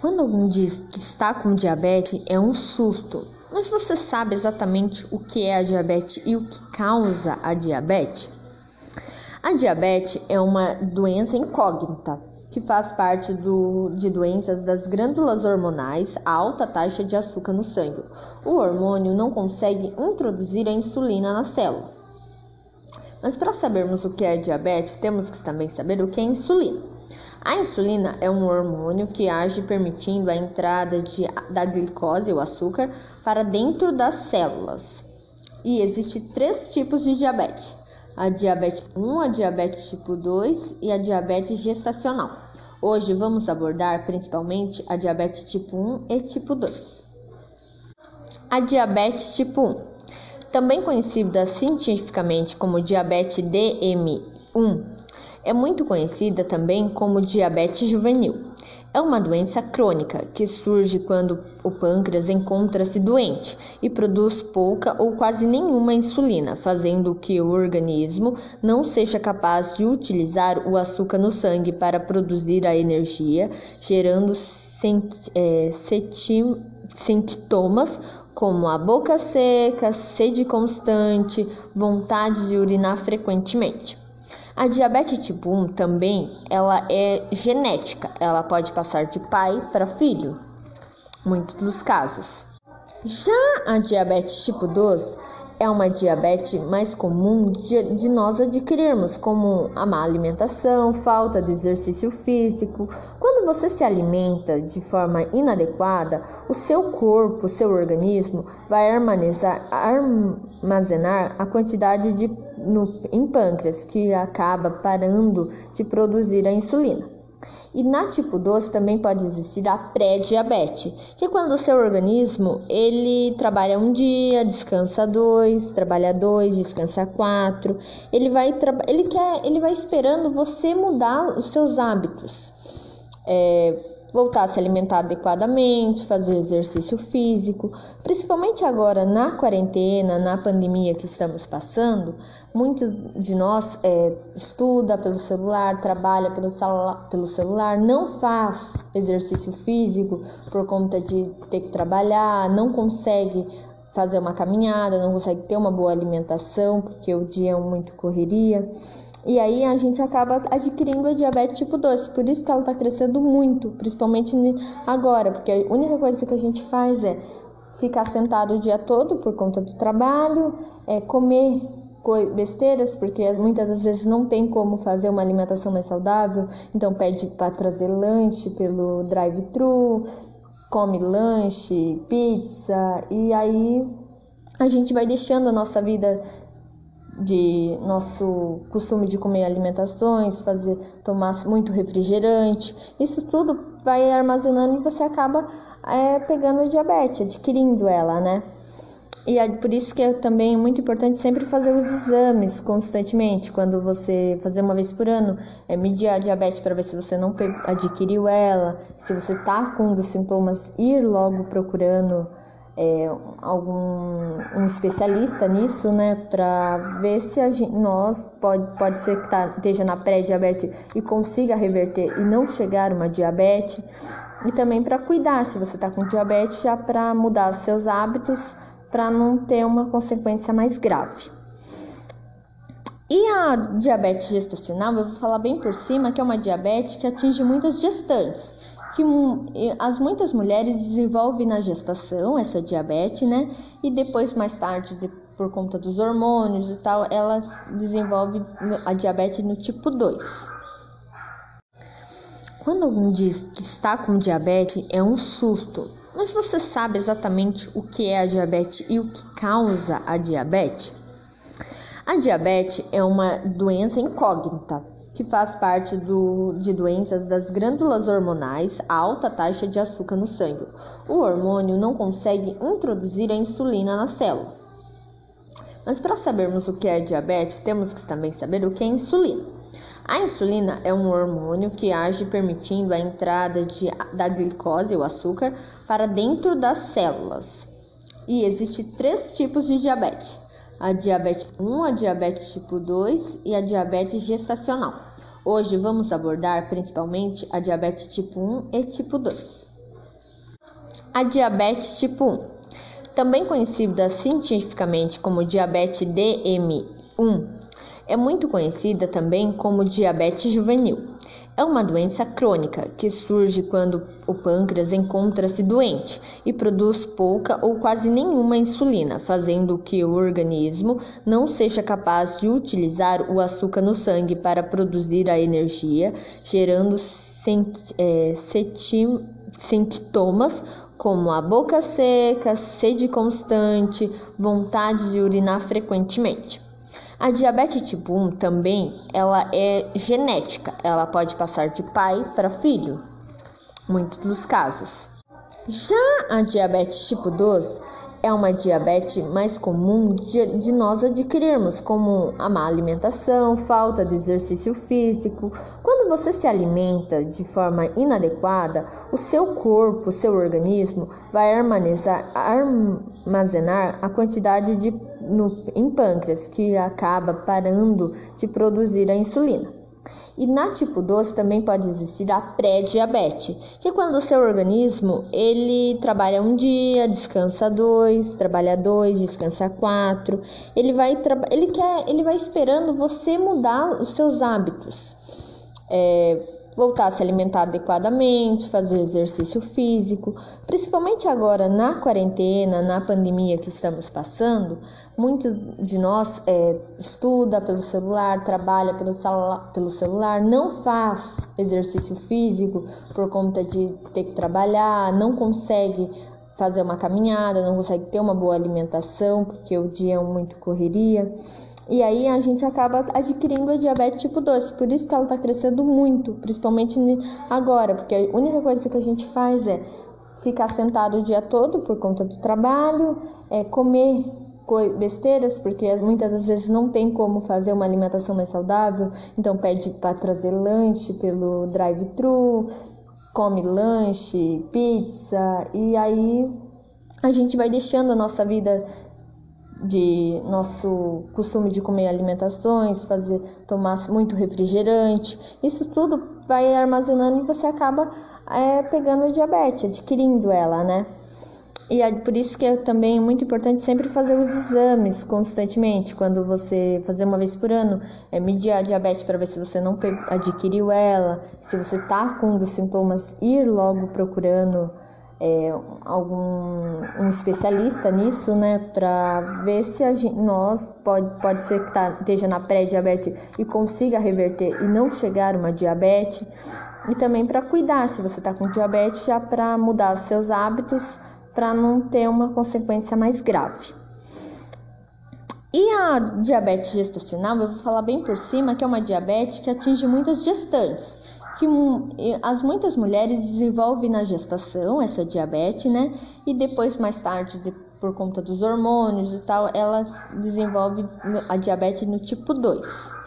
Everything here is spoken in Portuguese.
Quando alguém diz que está com diabetes, é um susto. Mas você sabe exatamente o que é a diabetes e o que causa a diabetes? A diabetes é uma doença incógnita que faz parte do, de doenças das glândulas hormonais, a alta taxa de açúcar no sangue. O hormônio não consegue introduzir a insulina na célula. Mas para sabermos o que é diabetes, temos que também saber o que é insulina. A insulina é um hormônio que age permitindo a entrada de, da glicose, o açúcar, para dentro das células. E existem três tipos de diabetes: a diabetes 1, a diabetes tipo 2 e a diabetes gestacional. Hoje vamos abordar principalmente a diabetes tipo 1 e tipo 2. A diabetes tipo 1, também conhecida cientificamente como diabetes DM1, é muito conhecida também como diabetes juvenil. É uma doença crônica que surge quando o pâncreas encontra-se doente e produz pouca ou quase nenhuma insulina, fazendo que o organismo não seja capaz de utilizar o açúcar no sangue para produzir a energia, gerando é, sintomas como a boca seca, sede constante, vontade de urinar frequentemente. A diabetes tipo 1 também, ela é genética, ela pode passar de pai para filho, muitos dos casos. Já a diabetes tipo 2 é uma diabetes mais comum de, de, nós adquirirmos, como a má alimentação, falta de exercício físico. Quando você se alimenta de forma inadequada, o seu corpo, o seu organismo vai armazenar, a quantidade de no, em pâncreas, que acaba parando de produzir a insulina. E na tipo 2 também pode existir a pré-diabetes, que é quando o seu organismo ele trabalha um dia, descansa dois, trabalha dois, descansa quatro. Ele vai ele quer, ele vai esperando você mudar os seus hábitos. É, voltar a se alimentar adequadamente, fazer exercício físico, principalmente agora na quarentena, na pandemia que estamos passando, muitos de nós é, estuda pelo celular, trabalha pelo, pelo celular, não faz exercício físico por conta de ter que trabalhar, não consegue fazer uma caminhada, não consegue ter uma boa alimentação, porque o dia é muito correria. E aí a gente acaba adquirindo a diabetes tipo 2. Por isso que ela está crescendo muito, principalmente agora, porque a única coisa que a gente faz é ficar sentado o dia todo por conta do trabalho, é comer besteiras, porque muitas das vezes não tem como fazer uma alimentação mais saudável, então pede para trazer lanche pelo drive-thru, come lanche, pizza, e aí a gente vai deixando a nossa vida de nosso costume de comer alimentações, fazer tomar muito refrigerante, isso tudo vai armazenando e você acaba é, pegando diabetes, adquirindo ela, né? E é por isso que é também muito importante sempre fazer os exames constantemente. Quando você fazer uma vez por ano, é medir a diabetes para ver se você não adquiriu ela, se você está com um dos sintomas, ir logo procurando é, algum um especialista nisso, né, para ver se a gente, nós pode, pode ser que tá, esteja na pré-diabetes e consiga reverter e não chegar uma diabetes, e também para cuidar se você está com diabetes já para mudar seus hábitos para não ter uma consequência mais grave. E a diabetes gestacional, eu vou falar bem por cima, que é uma diabetes que atinge muitas gestantes que as muitas mulheres desenvolvem na gestação essa diabetes, né? E depois, mais tarde, de, por conta dos hormônios e tal, elas desenvolvem a diabetes no tipo 2. Quando alguém diz que está com diabetes, é um susto. Mas você sabe exatamente o que é a diabetes e o que causa a diabetes? A diabetes é uma doença incógnita que faz parte do, de doenças das glândulas hormonais, a alta taxa de açúcar no sangue. O hormônio não consegue introduzir a insulina na célula. Mas para sabermos o que é diabetes, temos que também saber o que é insulina. A insulina é um hormônio que age permitindo a entrada de, da glicose, o açúcar, para dentro das células. E existem três tipos de diabetes: a diabetes 1, a diabetes tipo 2 e a diabetes gestacional. Hoje vamos abordar principalmente a diabetes tipo 1 e tipo 2. A diabetes tipo 1, também conhecida cientificamente como diabetes DM1, é muito conhecida também como diabetes juvenil. É uma doença crônica que surge quando o pâncreas encontra-se doente e produz pouca ou quase nenhuma insulina, fazendo que o organismo não seja capaz de utilizar o açúcar no sangue para produzir a energia, gerando é, sintomas como a boca seca, sede constante, vontade de urinar frequentemente. A diabetes tipo 1 também, ela é genética, ela pode passar de pai para filho, muitos dos casos. Já a diabetes tipo 2 é uma diabetes mais comum de, de, nós adquirirmos, como a má alimentação, falta de exercício físico. Quando você se alimenta de forma inadequada, o seu corpo, o seu organismo vai armazenar, armazenar a quantidade de no, em pâncreas, que acaba parando de produzir a insulina. E na tipo 2 também pode existir a pré-diabetes, que é quando o seu organismo ele trabalha um dia, descansa dois, trabalha dois, descansa quatro. Ele vai, ele quer, ele vai esperando você mudar os seus hábitos. É, voltar a se alimentar adequadamente, fazer exercício físico, principalmente agora na quarentena, na pandemia que estamos passando, muitos de nós é, estuda pelo celular, trabalha pelo, pelo celular, não faz exercício físico por conta de ter que trabalhar, não consegue fazer uma caminhada, não consegue ter uma boa alimentação, porque o dia é muito correria. E aí a gente acaba adquirindo a diabetes tipo 2. Por isso que ela está crescendo muito, principalmente agora, porque a única coisa que a gente faz é ficar sentado o dia todo por conta do trabalho, é comer besteiras, porque muitas das vezes não tem como fazer uma alimentação mais saudável, então pede para trazer lanche pelo drive-thru, come lanche, pizza, e aí a gente vai deixando a nossa vida de nosso costume de comer alimentações, fazer tomar muito refrigerante, isso tudo vai armazenando e você acaba é, pegando diabetes, adquirindo ela, né? E é por isso que é também muito importante sempre fazer os exames constantemente. Quando você fazer uma vez por ano, é medir a diabetes para ver se você não adquiriu ela, se você está com um dos sintomas, ir logo procurando é, algum um especialista nisso, né, para ver se a gente, nós pode, pode ser que tá, esteja na pré-diabetes e consiga reverter e não chegar uma diabetes, e também para cuidar se você está com diabetes já para mudar seus hábitos para não ter uma consequência mais grave. E a diabetes gestacional, eu vou falar bem por cima, que é uma diabetes que atinge muitas gestantes. Que as muitas mulheres desenvolvem na gestação essa diabetes, né? E depois, mais tarde, de, por conta dos hormônios e tal, elas desenvolvem a diabetes no tipo 2.